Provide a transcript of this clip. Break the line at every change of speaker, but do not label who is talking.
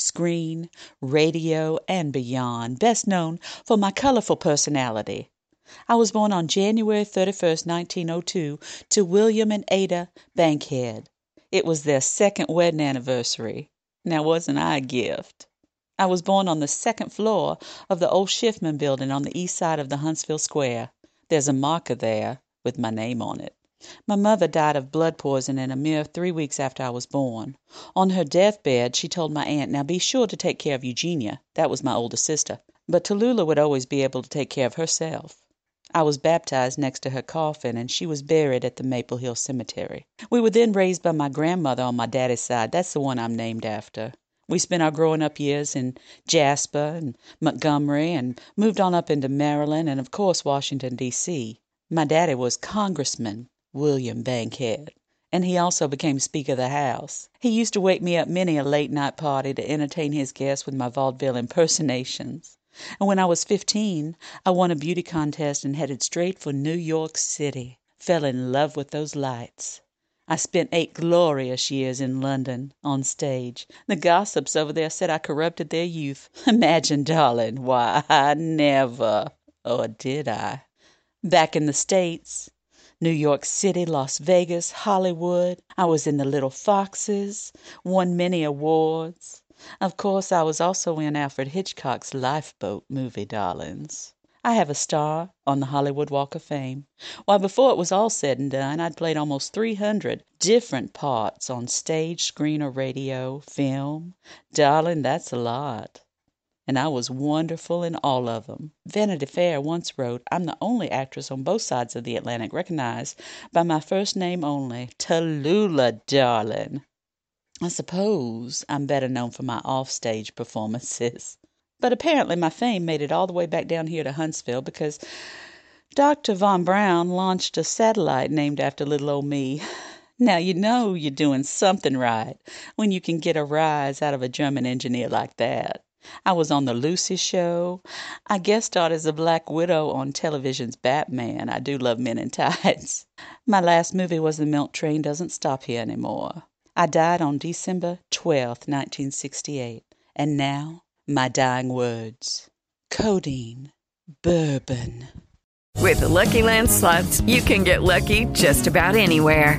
screen, radio, and beyond, best known for my colorful personality. I was born on January 31st, 1902, to William and Ada Bankhead. It was their second wedding anniversary. Now, wasn't I a gift? I was born on the second floor of the old Schiffman building on the east side of the Huntsville Square. There's a marker there with my name on it. My mother died of blood poisoning a mere three weeks after I was born. On her deathbed she told my aunt, "Now be sure to take care of Eugenia" that was my older sister but Tallulah would always be able to take care of herself. I was baptized next to her coffin, and she was buried at the Maple Hill Cemetery. We were then raised by my grandmother on my daddy's side that's the one I'm named after. We spent our growing up years in Jasper and Montgomery, and moved on up into Maryland and of course Washington, D.C. My daddy was Congressman William Bankhead, and he also became Speaker of the House. He used to wake me up many a late night party to entertain his guests with my vaudeville impersonations. And when I was fifteen I won a beauty contest and headed straight for New York City. Fell in love with those lights. I spent eight glorious years in London, on stage. The gossips over there said I corrupted their youth. Imagine, darling! Why, I never! Or did I? Back in the States New York City, Las Vegas, Hollywood. I was in the Little Foxes, won many awards. Of course I was also in Alfred Hitchcock's Lifeboat movie, darlings. I have a star on the Hollywood Walk of Fame. Why, before it was all said and done I'd played almost three hundred different parts on stage, screen, or radio, film. Darling, that's a lot and I was wonderful in all of them. Vanity Fair once wrote I'm the only actress on both sides of the Atlantic recognized by my first name only Tallulah, darling. I suppose I'm better known for my off stage performances. But apparently my fame made it all the way back down here to Huntsville because Dr. Von Braun launched a satellite named after little old me. Now you know you're doing something right when you can get a rise out of a German engineer like that. I was on the Lucy Show. I guest starred as the Black Widow on television's Batman. I do love men in tights. My last movie was The Milk Train Doesn't Stop Here Anymore. I died on December 12th, 1968. And now, my dying words. Codeine. Bourbon.
With the Lucky Land slots, you can get lucky just about anywhere.